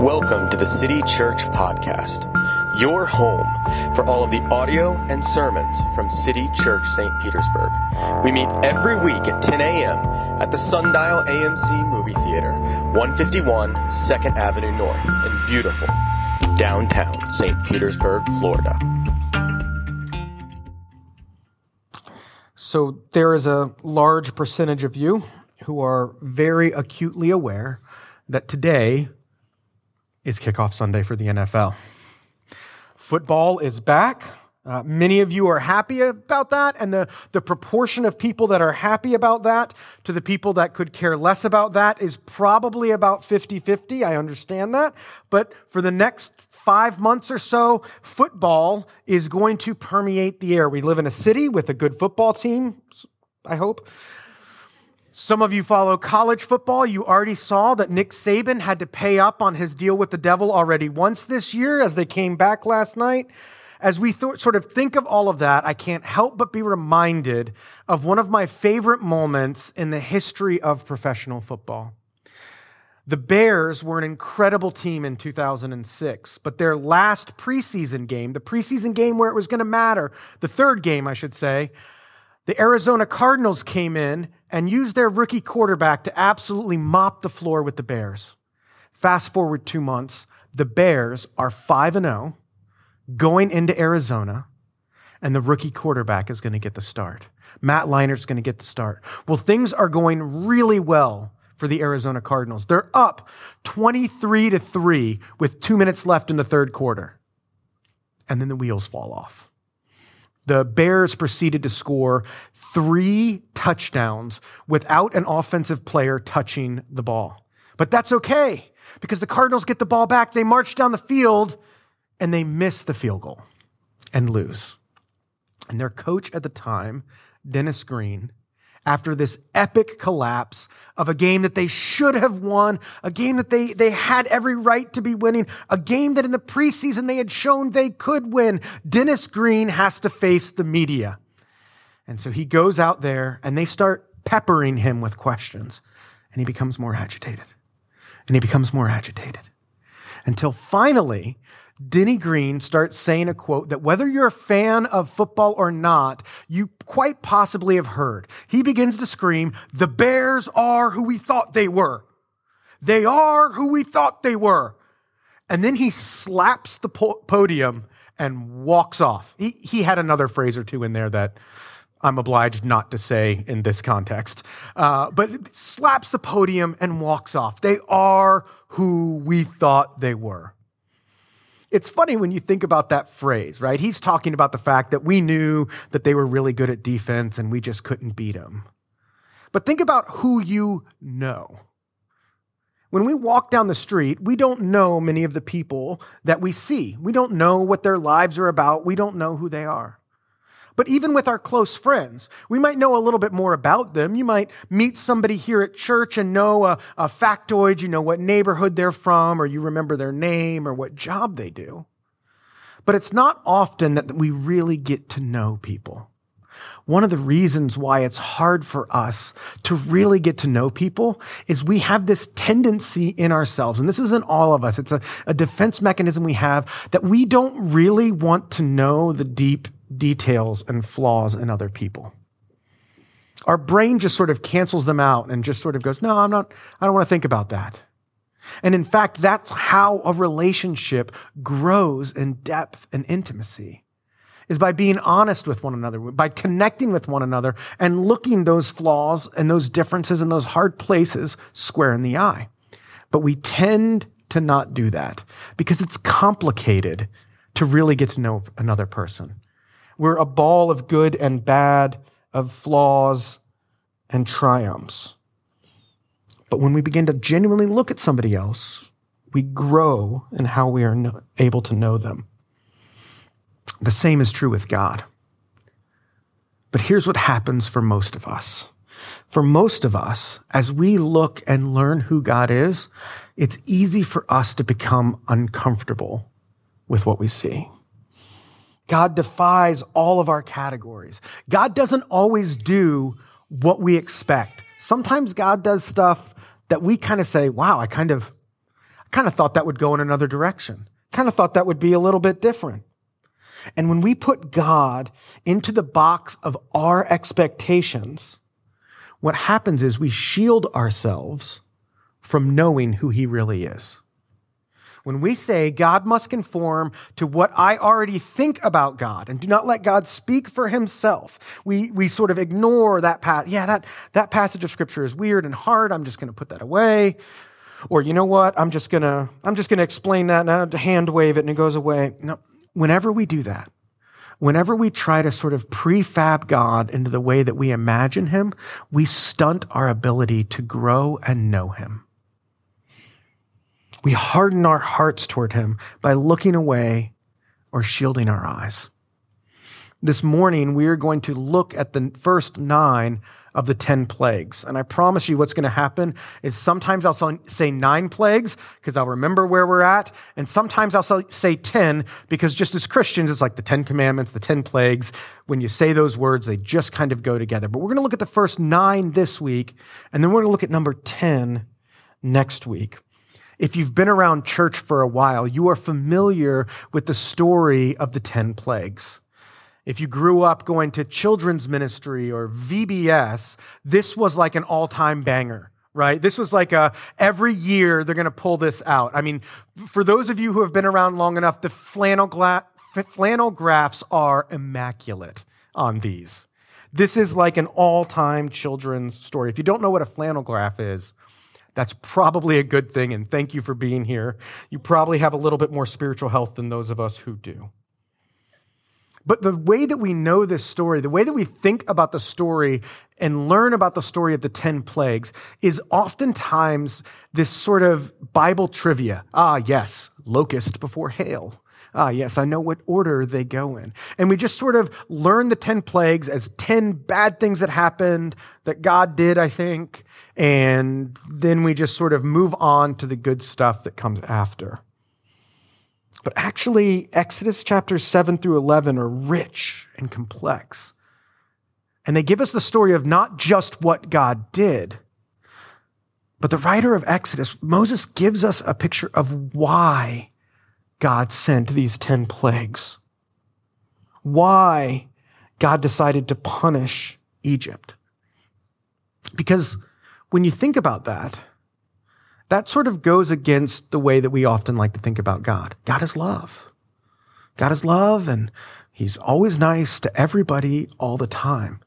Welcome to the City Church Podcast, your home for all of the audio and sermons from City Church St. Petersburg. We meet every week at 10 a.m. at the Sundial AMC Movie Theater, 151 2nd Avenue North in beautiful downtown St. Petersburg, Florida. So there is a large percentage of you who are very acutely aware that today is kickoff Sunday for the NFL. Football is back. Uh, many of you are happy about that, and the, the proportion of people that are happy about that to the people that could care less about that is probably about 50 50. I understand that. But for the next five months or so, football is going to permeate the air. We live in a city with a good football team, I hope. Some of you follow college football. You already saw that Nick Saban had to pay up on his deal with the devil already once this year as they came back last night. As we th- sort of think of all of that, I can't help but be reminded of one of my favorite moments in the history of professional football. The Bears were an incredible team in 2006, but their last preseason game, the preseason game where it was going to matter, the third game, I should say, the Arizona Cardinals came in and used their rookie quarterback to absolutely mop the floor with the Bears. Fast forward two months, the Bears are 5 and 0 going into Arizona, and the rookie quarterback is going to get the start. Matt Leinart's going to get the start. Well, things are going really well for the Arizona Cardinals. They're up 23 to 3 with 2 minutes left in the third quarter. And then the wheels fall off the Bears proceeded to score three touchdowns without an offensive player touching the ball. But that's okay because the Cardinals get the ball back, they march down the field, and they miss the field goal and lose. And their coach at the time, Dennis Green, after this epic collapse of a game that they should have won, a game that they, they had every right to be winning, a game that in the preseason they had shown they could win. Dennis Green has to face the media. And so he goes out there and they start peppering him with questions. And he becomes more agitated. And he becomes more agitated. Until finally, Denny Green starts saying a quote that whether you're a fan of football or not, you quite possibly have heard. He begins to scream, the Bears are who we thought they were. They are who we thought they were. And then he slaps the po- podium and walks off. He, he had another phrase or two in there that I'm obliged not to say in this context, uh, but slaps the podium and walks off. They are who we thought they were. It's funny when you think about that phrase, right? He's talking about the fact that we knew that they were really good at defense and we just couldn't beat them. But think about who you know. When we walk down the street, we don't know many of the people that we see. We don't know what their lives are about. We don't know who they are. But even with our close friends, we might know a little bit more about them. You might meet somebody here at church and know a, a factoid, you know what neighborhood they're from, or you remember their name or what job they do. But it's not often that we really get to know people. One of the reasons why it's hard for us to really get to know people is we have this tendency in ourselves, and this isn't all of us, it's a, a defense mechanism we have that we don't really want to know the deep details and flaws in other people. Our brain just sort of cancels them out and just sort of goes, no, I'm not, I don't want to think about that. And in fact, that's how a relationship grows in depth and intimacy is by being honest with one another, by connecting with one another and looking those flaws and those differences and those hard places square in the eye. But we tend to not do that because it's complicated to really get to know another person. We're a ball of good and bad, of flaws and triumphs. But when we begin to genuinely look at somebody else, we grow in how we are able to know them. The same is true with God. But here's what happens for most of us. For most of us, as we look and learn who God is, it's easy for us to become uncomfortable with what we see. God defies all of our categories. God doesn't always do what we expect. Sometimes God does stuff that we kind of say, wow, I kind of, I kind of thought that would go in another direction. Kind of thought that would be a little bit different. And when we put God into the box of our expectations, what happens is we shield ourselves from knowing who he really is. When we say God must conform to what I already think about God and do not let God speak for himself, we, we sort of ignore that path. Yeah, that, that passage of scripture is weird and hard. I'm just going to put that away. Or you know what? I'm just going to, I'm just going to explain that now, hand wave it and it goes away. No, whenever we do that, whenever we try to sort of prefab God into the way that we imagine him, we stunt our ability to grow and know him. We harden our hearts toward him by looking away or shielding our eyes. This morning, we are going to look at the first nine of the 10 plagues. And I promise you what's going to happen is sometimes I'll say nine plagues because I'll remember where we're at. And sometimes I'll say 10 because just as Christians, it's like the 10 commandments, the 10 plagues. When you say those words, they just kind of go together. But we're going to look at the first nine this week. And then we're going to look at number 10 next week. If you've been around church for a while, you are familiar with the story of the 10 plagues. If you grew up going to children's ministry or VBS, this was like an all time banger, right? This was like a, every year they're going to pull this out. I mean, for those of you who have been around long enough, the flannel, gla- flannel graphs are immaculate on these. This is like an all time children's story. If you don't know what a flannel graph is, that's probably a good thing, and thank you for being here. You probably have a little bit more spiritual health than those of us who do. But the way that we know this story, the way that we think about the story and learn about the story of the 10 plagues is oftentimes this sort of Bible trivia. Ah, yes, locust before hail. Ah, yes, I know what order they go in. And we just sort of learn the 10 plagues as 10 bad things that happened that God did, I think. And then we just sort of move on to the good stuff that comes after. But actually, Exodus chapters 7 through 11 are rich and complex. And they give us the story of not just what God did, but the writer of Exodus, Moses, gives us a picture of why God sent these 10 plagues, why God decided to punish Egypt. Because when you think about that, that sort of goes against the way that we often like to think about God. God is love. God is love, and He's always nice to everybody all the time.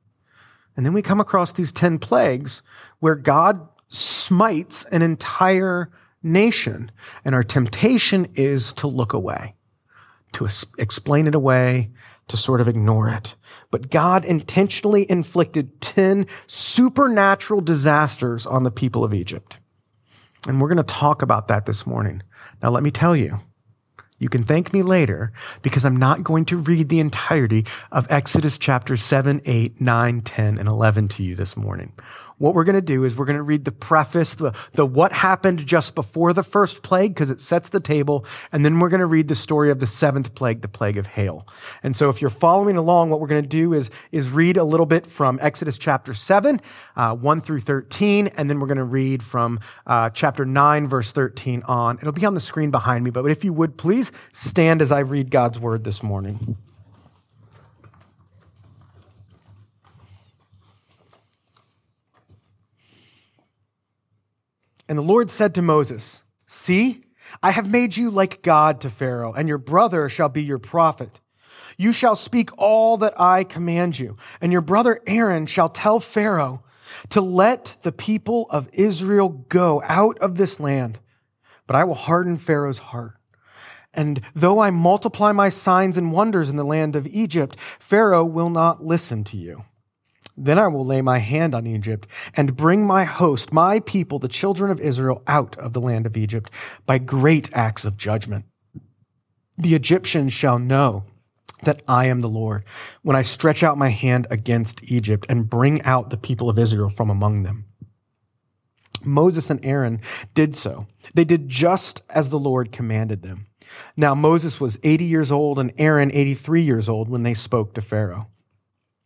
And then we come across these 10 plagues where God smites an entire nation. And our temptation is to look away, to explain it away, to sort of ignore it. But God intentionally inflicted 10 supernatural disasters on the people of Egypt. And we're going to talk about that this morning. Now, let me tell you, you can thank me later because I'm not going to read the entirety of Exodus chapters 7, 8, 9, 10, and 11 to you this morning what we're going to do is we're going to read the preface, the, the what happened just before the first plague, because it sets the table. And then we're going to read the story of the seventh plague, the plague of hail. And so if you're following along, what we're going to do is, is read a little bit from Exodus chapter 7, uh, 1 through 13. And then we're going to read from uh, chapter 9, verse 13 on. It'll be on the screen behind me. But if you would please stand as I read God's word this morning. And the Lord said to Moses, See, I have made you like God to Pharaoh, and your brother shall be your prophet. You shall speak all that I command you, and your brother Aaron shall tell Pharaoh to let the people of Israel go out of this land. But I will harden Pharaoh's heart. And though I multiply my signs and wonders in the land of Egypt, Pharaoh will not listen to you. Then I will lay my hand on Egypt and bring my host, my people, the children of Israel, out of the land of Egypt by great acts of judgment. The Egyptians shall know that I am the Lord when I stretch out my hand against Egypt and bring out the people of Israel from among them. Moses and Aaron did so. They did just as the Lord commanded them. Now Moses was 80 years old and Aaron 83 years old when they spoke to Pharaoh.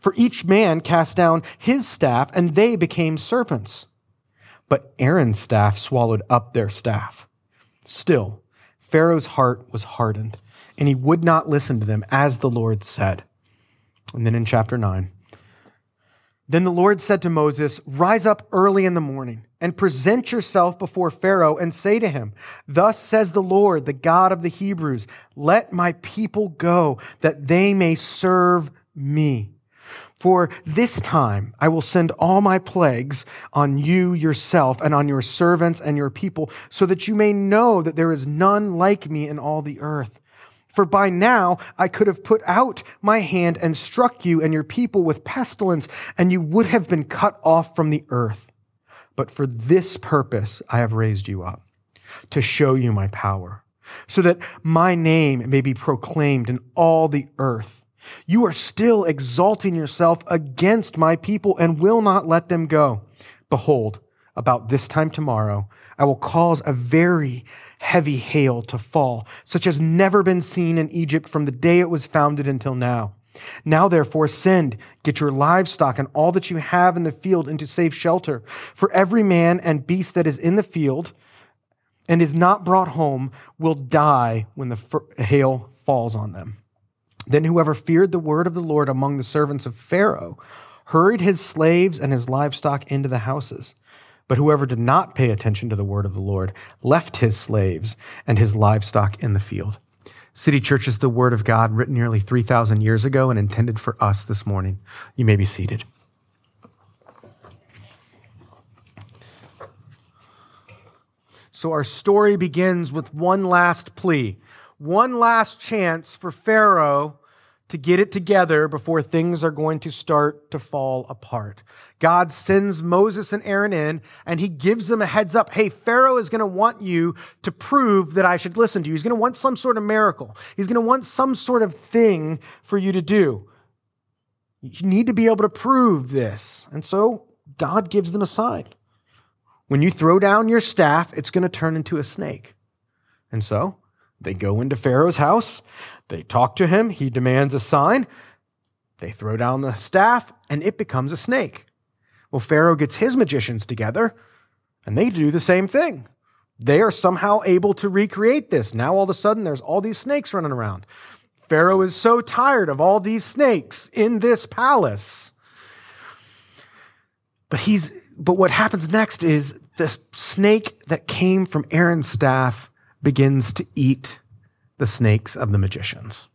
For each man cast down his staff, and they became serpents. But Aaron's staff swallowed up their staff. Still, Pharaoh's heart was hardened, and he would not listen to them, as the Lord said. And then in chapter 9, then the Lord said to Moses, Rise up early in the morning and present yourself before Pharaoh and say to him, Thus says the Lord, the God of the Hebrews, let my people go that they may serve me. For this time I will send all my plagues on you yourself and on your servants and your people, so that you may know that there is none like me in all the earth. For by now I could have put out my hand and struck you and your people with pestilence, and you would have been cut off from the earth. But for this purpose I have raised you up, to show you my power, so that my name may be proclaimed in all the earth. You are still exalting yourself against my people and will not let them go. Behold, about this time tomorrow, I will cause a very heavy hail to fall, such as never been seen in Egypt from the day it was founded until now. Now, therefore, send, get your livestock and all that you have in the field into safe shelter. For every man and beast that is in the field and is not brought home will die when the hail falls on them. Then whoever feared the word of the Lord among the servants of Pharaoh hurried his slaves and his livestock into the houses. But whoever did not pay attention to the word of the Lord left his slaves and his livestock in the field. City Church is the word of God written nearly 3,000 years ago and intended for us this morning. You may be seated. So, our story begins with one last plea one last chance for Pharaoh to get it together before things are going to start to fall apart. God sends Moses and Aaron in and he gives them a heads up. Hey, Pharaoh is going to want you to prove that I should listen to you. He's going to want some sort of miracle. He's going to want some sort of thing for you to do. You need to be able to prove this. And so God gives them a sign. When you throw down your staff, it's going to turn into a snake. And so they go into Pharaoh's house. They talk to him. He demands a sign. They throw down the staff and it becomes a snake. Well, Pharaoh gets his magicians together and they do the same thing. They are somehow able to recreate this. Now all of a sudden there's all these snakes running around. Pharaoh is so tired of all these snakes in this palace. But he's but what happens next is the snake that came from Aaron's staff begins to eat the snakes of the magicians.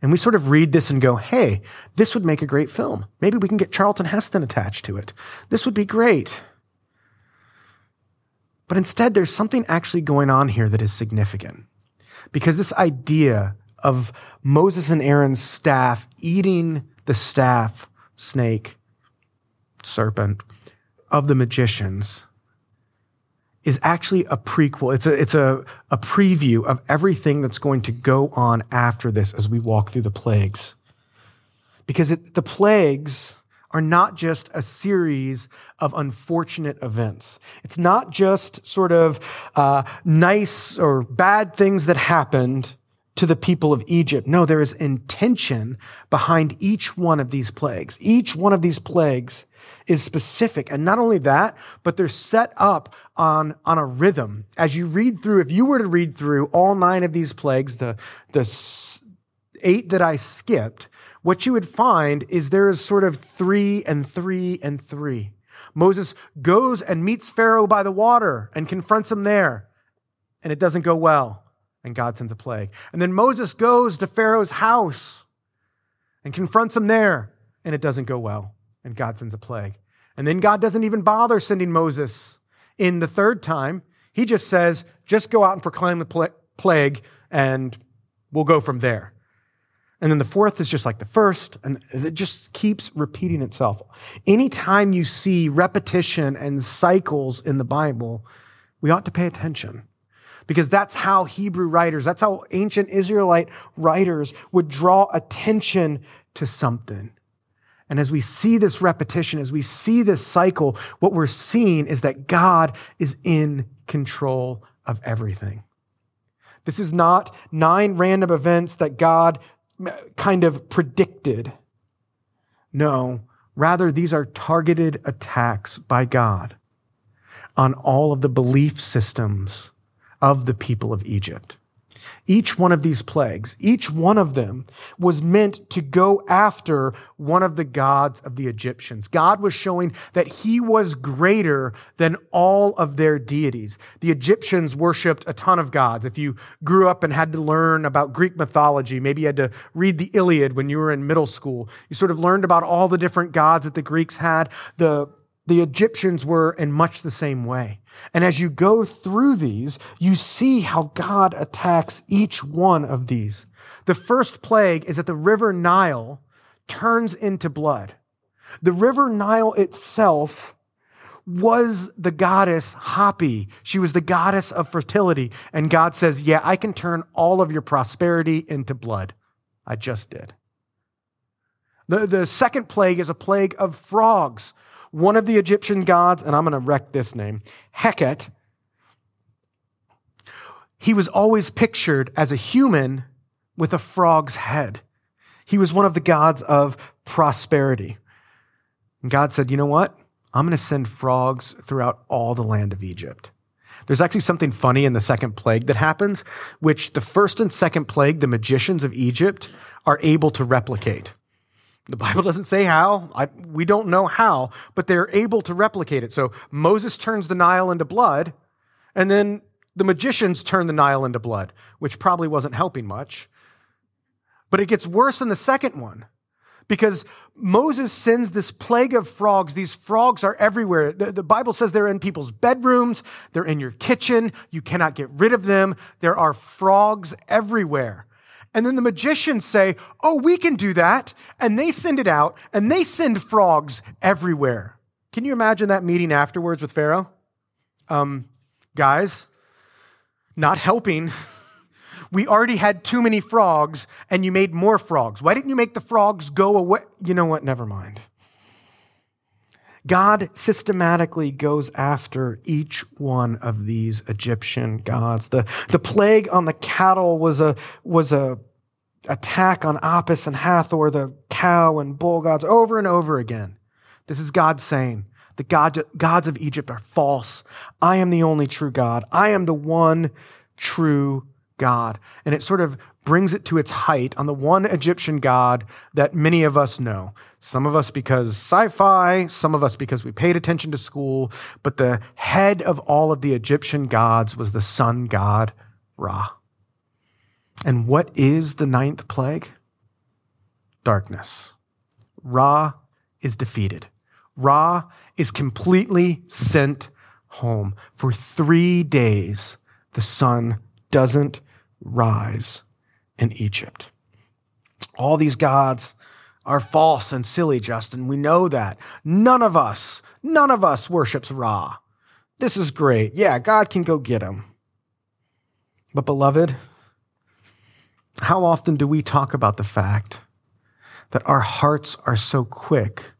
And we sort of read this and go, hey, this would make a great film. Maybe we can get Charlton Heston attached to it. This would be great. But instead, there's something actually going on here that is significant. Because this idea of Moses and Aaron's staff eating the staff, snake, serpent of the magicians is actually a prequel. It's a, it's a, a preview of everything that's going to go on after this as we walk through the plagues. Because it, the plagues are not just a series of unfortunate events. It's not just sort of uh, nice or bad things that happened to the people of Egypt. No, there is intention behind each one of these plagues. Each one of these plagues is specific. And not only that, but they're set up on, on a rhythm. As you read through, if you were to read through all nine of these plagues, the, the eight that I skipped, what you would find is there is sort of three and three and three. Moses goes and meets Pharaoh by the water and confronts him there, and it doesn't go well, and God sends a plague. And then Moses goes to Pharaoh's house and confronts him there, and it doesn't go well and God sends a plague. And then God doesn't even bother sending Moses in the third time. He just says, just go out and proclaim the plague, and we'll go from there. And then the fourth is just like the first, and it just keeps repeating itself. Anytime you see repetition and cycles in the Bible, we ought to pay attention. Because that's how Hebrew writers, that's how ancient Israelite writers would draw attention to something. And as we see this repetition, as we see this cycle, what we're seeing is that God is in control of everything. This is not nine random events that God uh, kind of predicted. No, rather, these are targeted attacks by God on all of the belief systems of the people of Egypt. Each one of these plagues, each one of them was meant to go after one of the gods of the Egyptians. God was showing that he was greater than all of their deities. The Egyptians worshiped a ton of gods. If you grew up and had to learn about Greek mythology, maybe you had to read the Iliad when you were in middle school, you sort of learned about all the different gods that the Greeks had. The the Egyptians were in much the same way. And as you go through these, you see how God attacks each one of these. The first plague is that the river Nile turns into blood. The river Nile itself was the goddess Hapi. She was the goddess of fertility. And God says, Yeah, I can turn all of your prosperity into blood. I just did. The, the second plague is a plague of frogs one of the Egyptian gods, and I'm going to wreck this name, Heket, he was always pictured as a human with a frog's head. He was one of the gods of prosperity. And God said, You know what? I'm going to send frogs throughout all the land of Egypt. There's actually something funny in the second plague that happens, which the first and second plague, the magicians of Egypt, are able to replicate. The Bible doesn't say how. I, we don't know how, but they're able to replicate it. So Moses turns the Nile into blood, and then the magicians turn the Nile into blood, which probably wasn't helping much. But it gets worse in the second one because Moses sends this plague of frogs. These frogs are everywhere. The, the, Bible says they're in people's bedrooms, they're in your kitchen. You cannot get rid of them. There are frogs everywhere. And then the magicians say, Oh, we can do that. And they send it out and they send frogs everywhere. Can you imagine that meeting afterwards with Pharaoh? Um, guys, not helping. We already had too many frogs and you made more frogs. Why didn't you make the frogs go away? You know what? Never mind. God systematically goes after each one of these Egyptian gods. The, the plague on the cattle was a, was a attack on Apis and Hathor, the cow and bull gods, over and over again. This is God saying, the God, gods of Egypt are false. I am the only true God. I am the one true God. And it sort of brings it to its height on the one Egyptian God that many of us know. Some of us because sci fi, some of us because we paid attention to school, but the head of all of the Egyptian gods was the sun god Ra. And what is the ninth plague? Darkness. Ra is defeated. Ra is completely sent home. For three days, the sun doesn't rise in Egypt. All these gods are false and silly, Justin. We know that. None of us, none of us worships Ra. This is great. Yeah, God can go get him. But, beloved, how often do we talk about the fact that our hearts are so quick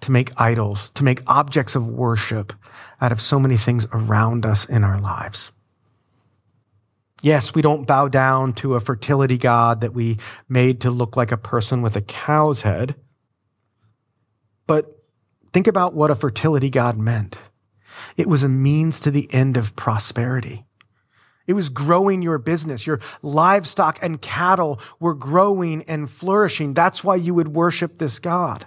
to make idols, to make objects of worship out of so many things around us in our lives? Yes, we don't bow down to a fertility god that we made to look like a person with a cow's head. But think about what a fertility god meant. It was a means to the end of prosperity. It was growing your business. Your livestock and cattle were growing and flourishing. That's why you would worship this God.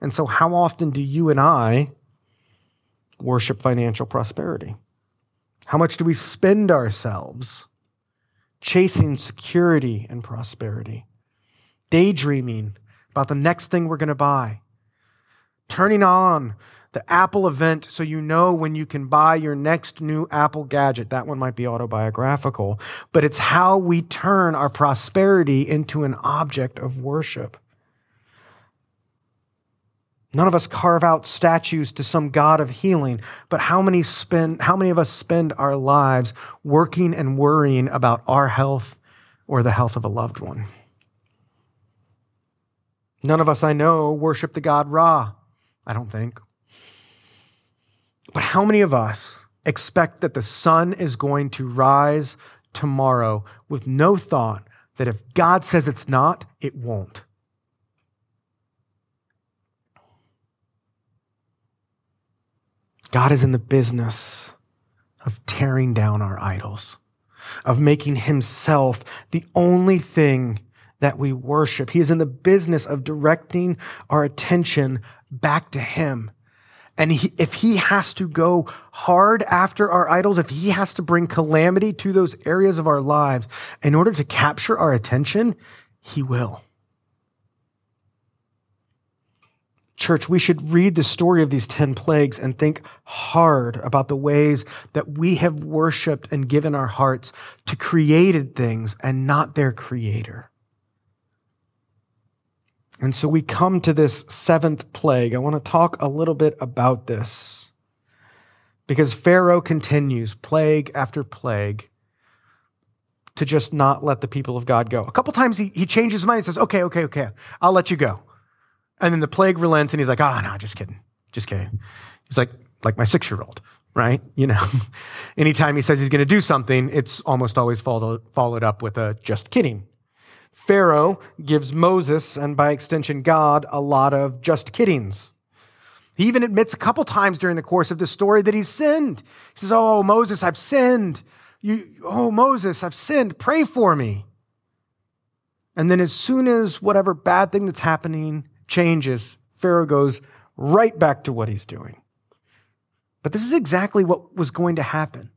And so, how often do you and I worship financial prosperity? How much do we spend ourselves chasing security and prosperity, daydreaming about the next thing we're going to buy, turning on the Apple event so you know when you can buy your next new Apple gadget. That one might be autobiographical, but it's how we turn our prosperity into an object of worship. None of us carve out statues to some God of healing, but how many spend, how many of us spend our lives working and worrying about our health or the health of a loved one? None of us I know worship the God Ra, I don't think. But how many of us expect that the sun is going to rise tomorrow with no thought that if God says it's not, it won't? God is in the business of tearing down our idols, of making himself the only thing that we worship. He is in the business of directing our attention back to him. And he, if he has to go hard after our idols, if he has to bring calamity to those areas of our lives in order to capture our attention, he will. Church, we should read the story of these 10 plagues and think hard about the ways that we have worshiped and given our hearts to created things and not their creator. And so we come to this seventh plague. I want to talk a little bit about this because Pharaoh continues plague after plague to just not let the people of God go. A couple times he, he changes his mind and says, okay, okay, okay, I'll let you go. And then the plague relents and he's like, oh, no, just kidding. Just kidding. He's like, like my six year old, right? You know, anytime he says he's going to do something, it's almost always followed, followed up with a just kidding. Pharaoh gives Moses and by extension God a lot of just kiddings. He even admits a couple times during the course of this story that he's sinned. He says, Oh, Moses, I've sinned. You, oh, Moses, I've sinned. Pray for me. And then as soon as whatever bad thing that's happening changes, Pharaoh goes right back to what he's doing. But this is exactly what was going to happen.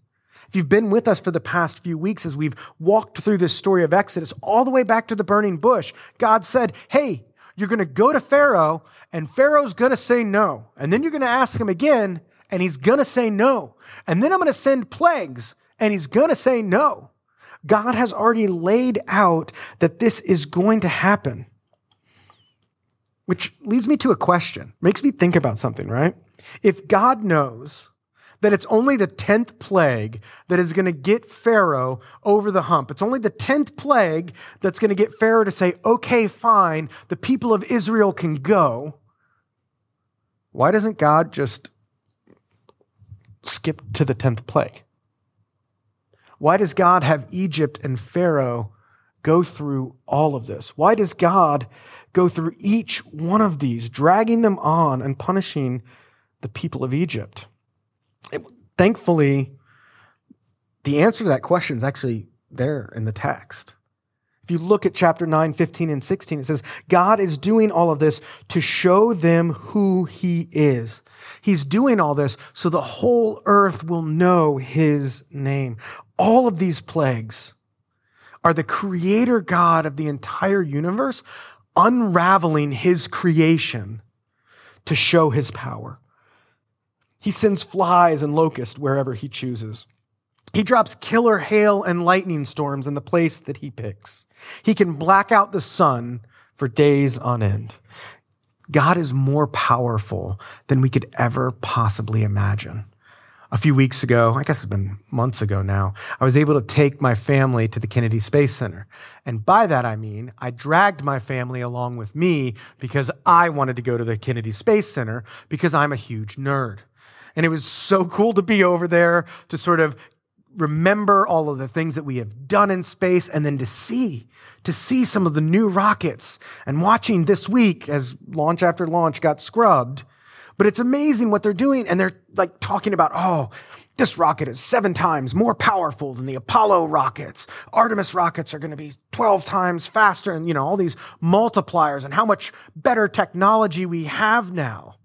If you've been with us for the past few weeks as we've walked through this story of Exodus, all the way back to the burning bush, God said, Hey, you're going to go to Pharaoh, and Pharaoh's going to say no. And then you're going to ask him again, and he's going to say no. And then I'm going to send plagues, and he's going to say no. God has already laid out that this is going to happen. Which leads me to a question, makes me think about something, right? If God knows that it's only the 10th plague that is going to get Pharaoh over the hump, it's only the 10th plague that's going to get Pharaoh to say, okay, fine, the people of Israel can go. Why doesn't God just skip to the 10th plague? Why does God have Egypt and Pharaoh go through all of this? Why does God go through each one of these, dragging them on and punishing the people of Egypt? It, thankfully, the answer to that question is actually there in the text. If you look at chapter 9, 15, and 16, it says, God is doing all of this to show them who he is. He's doing all this so the whole earth will know his name. All of these plagues are the creator God of the entire universe unraveling his creation to show his power. He sends flies and locusts wherever he chooses. He drops killer hail and lightning storms in the place that he picks. He can black out the sun for days on end. God is more powerful than we could ever possibly imagine a few weeks ago, I guess it's been months ago now, I was able to take my family to the Kennedy Space Center. And by that I mean, I dragged my family along with me because I wanted to go to the Kennedy Space Center because I'm a huge nerd. And it was so cool to be over there to sort of remember all of the things that we have done in space and then to see, to see some of the new rockets and watching this week as launch after launch got scrubbed but it's amazing what they're doing. And they're like talking about, oh, this rocket is seven times more powerful than the Apollo rockets. Artemis rockets are going to be 12 times faster and, you know, all these multipliers and how much better technology we have now.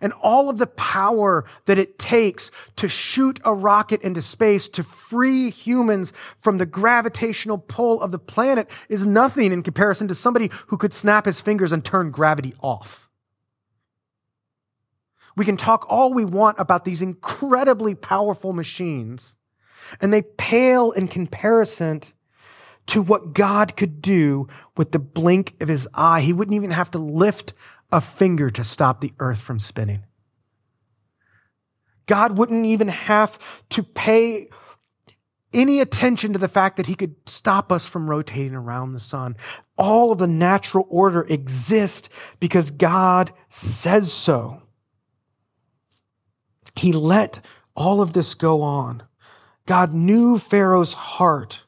And all of the power that it takes to shoot a rocket into space to free humans from the gravitational pull of the planet is nothing in comparison to somebody who could snap his fingers and turn gravity off. We can talk all we want about these incredibly powerful machines, and they pale in comparison to what God could do with the blink of his eye. He wouldn't even have to lift a finger to stop the earth from spinning. God wouldn't even have to pay any attention to the fact that he could stop us from rotating around the sun. All of the natural order exists because God says so. He let all of this go on. God knew Pharaoh's heart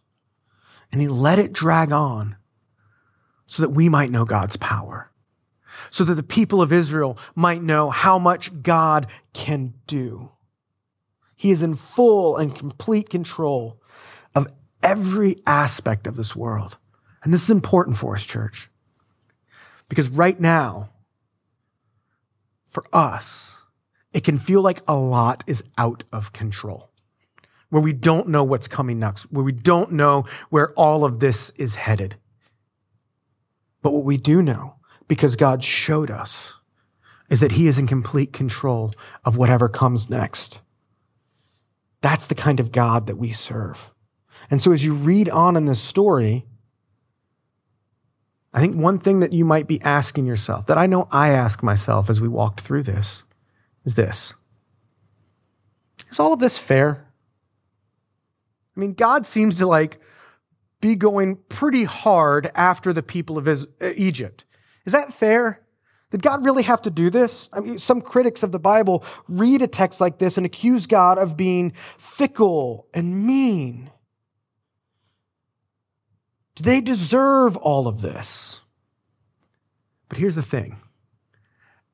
and he let it drag on so that we might know God's power, so that the people of Israel might know how much God can do. He is in full and complete control of every aspect of this world. And this is important for us, church, because right now, for us, it can feel like a lot is out of control where we don't know what's coming next, where we don't know where all of this is headed. But what we do know, because God showed us, is that He is in complete control of whatever comes next. That's the kind of God that we serve. And so as you read on in this story, I think one thing that you might be asking yourself, that I know I ask myself as we walked through this, is this Is all of this fair? I mean, God seems to like be going pretty hard after the people of uh, Egypt. Is that fair? Did God really have to do this? I mean, some critics of the Bible read a text like this and accuse God of being fickle and mean. Do they deserve all of this? But here's the thing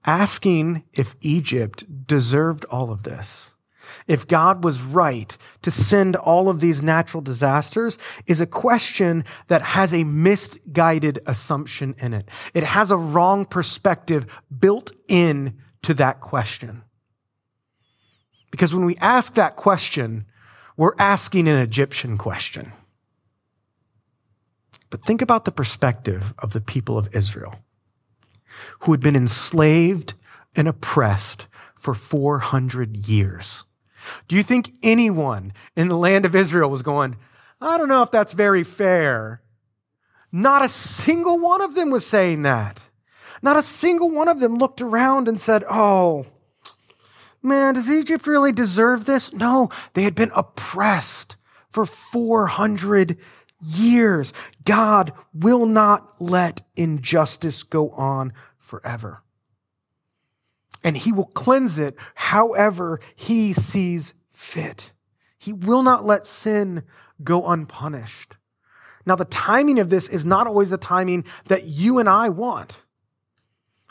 asking if Egypt deserved all of this if God was right to send all of these natural disasters is a question that has a misguided assumption in it. It has a wrong perspective built in to that question. Because when we ask that question, we're asking an Egyptian question. But think about the perspective of the people of Israel who had been enslaved and oppressed for 400 years. Do you think anyone in the land of Israel was going, I don't know if that's very fair? Not a single one of them was saying that. Not a single one of them looked around and said, Oh, man, does Egypt really deserve this? No, they had been oppressed for 400 years. God will not let injustice go on forever and he will cleanse it however he sees fit. He will not let sin go unpunished. Now, the timing of this is not always the timing that you and I want.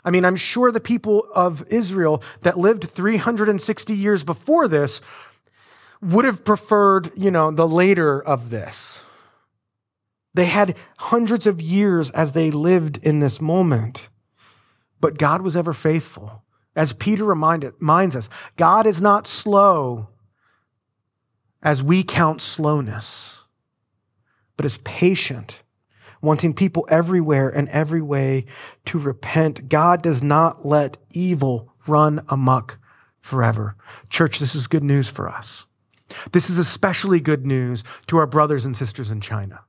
I mean, I'm sure the people of Israel that lived 360 years before this would have preferred, you know, the later of this. They had hundreds of years as they lived in this moment. But God was ever faithful. As Peter reminded, reminds us, God is not slow as we count slowness, but is patient, wanting people everywhere and every way to repent. God does not let evil run amok forever. Church, this is good news for us. This is especially good news to our brothers and sisters in China.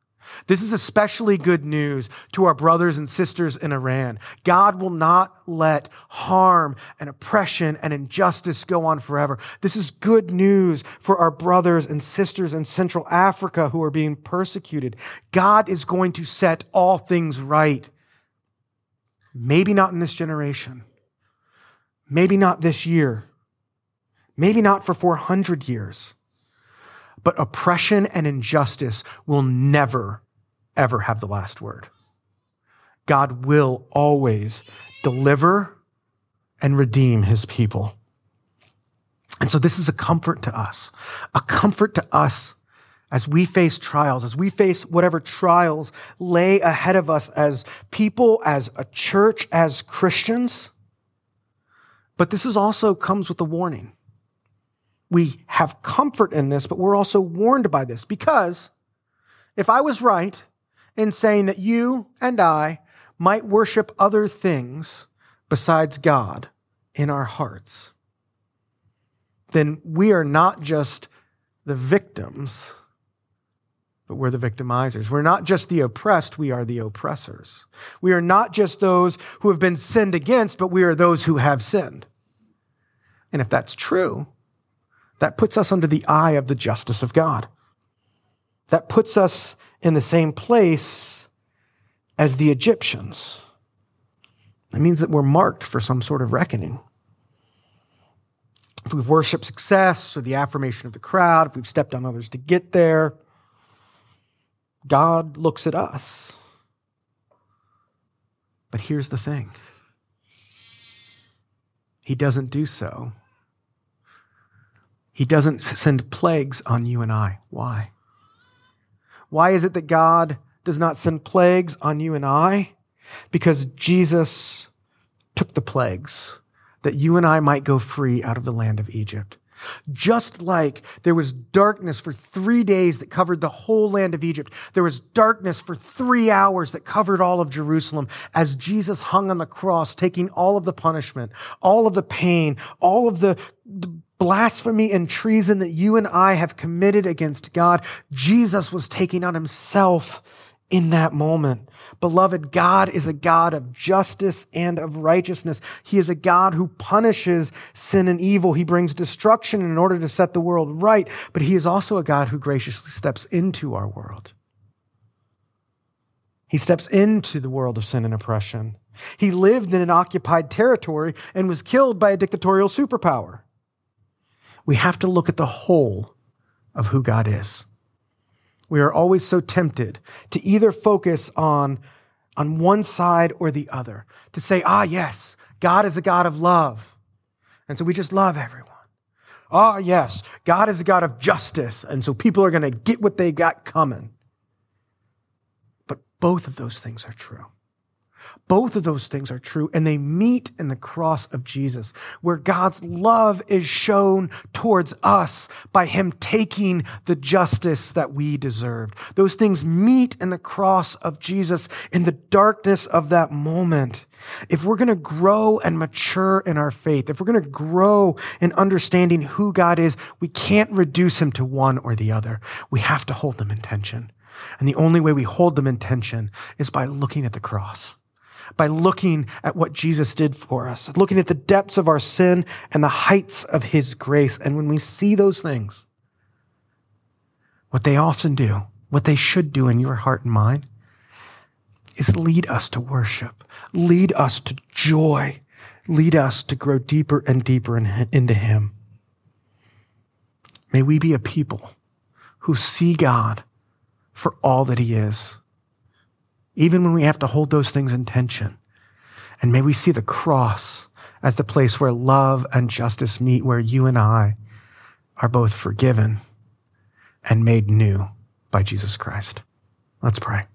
This is especially good news to our brothers and sisters in Iran. God will not let harm and oppression and injustice go on forever. This is good news for our brothers and sisters in Central Africa who are being persecuted. God is going to set all things right. Maybe not in this generation. Maybe not this year. Maybe not for 400 years but oppression and injustice will never, ever have the last word. God will always deliver and redeem his people. And so this is a comfort to us, a comfort to us as we face trials, as we face whatever trials lay ahead of us as people, as a church, as Christians. But this is also comes with a warning we have comfort in this, but we're also warned by this because if I was right in saying that you and I might worship other things besides God in our hearts, then we are not just the victims, but we're the victimizers. We're not just the oppressed, we are the oppressors. We are not just those who have been sinned against, but we are those who have sinned. And if that's true, that puts us under the eye of the justice of God. That puts us in the same place as the Egyptians. That means that we're marked for some sort of reckoning. If we've worshiped success or the affirmation of the crowd, if we've stepped on others to get there, God looks at us. But here's the thing He doesn't do so. He doesn't send plagues on you and I. Why? Why is it that God does not send plagues on you and I? Because Jesus took the plagues that you and I might go free out of the land of Egypt. Just like there was darkness for three days that covered the whole land of Egypt, there was darkness for three hours that covered all of Jerusalem as Jesus hung on the cross, taking all of the punishment, all of the pain, all of the blasphemy and treason that you and I have committed against God. Jesus was taking on himself in that moment. Beloved, God is a God of justice and of righteousness. He is a God who punishes sin and evil. He brings destruction in order to set the world right, but he is also a God who graciously steps into our world. He steps into the world of sin and oppression. He lived in an occupied territory and was killed by a dictatorial superpower. We have to look at the whole of who God is we are always so tempted to either focus on, on one side or the other, to say, ah, yes, God is a God of love. And so we just love everyone. Ah, yes, God is a God of justice. And so people are going to get what they got coming. But both of those things are true. Both of those things are true, and they meet in the cross of Jesus, where God's love is shown towards us by Him taking the justice that we deserved. Those things meet in the cross of Jesus in the darkness of that moment. If we're going to grow and mature in our faith, if we're going to grow in understanding who God is, we can't reduce Him to one or the other. We have to hold them in tension. And the only way we hold them in tension is by looking at the cross by looking at what Jesus did for us, looking at the depths of our sin and the heights of his grace. And when we see those things, what they often do, what they should do in your heart and mind, is lead us to worship, lead us to joy, lead us to grow deeper and deeper in, into him. May we be a people who see God for all that he is even when we have to hold those things in tension. And may we see the cross as the place where love and justice meet, where you and I are both forgiven and made new by Jesus Christ. Let's pray.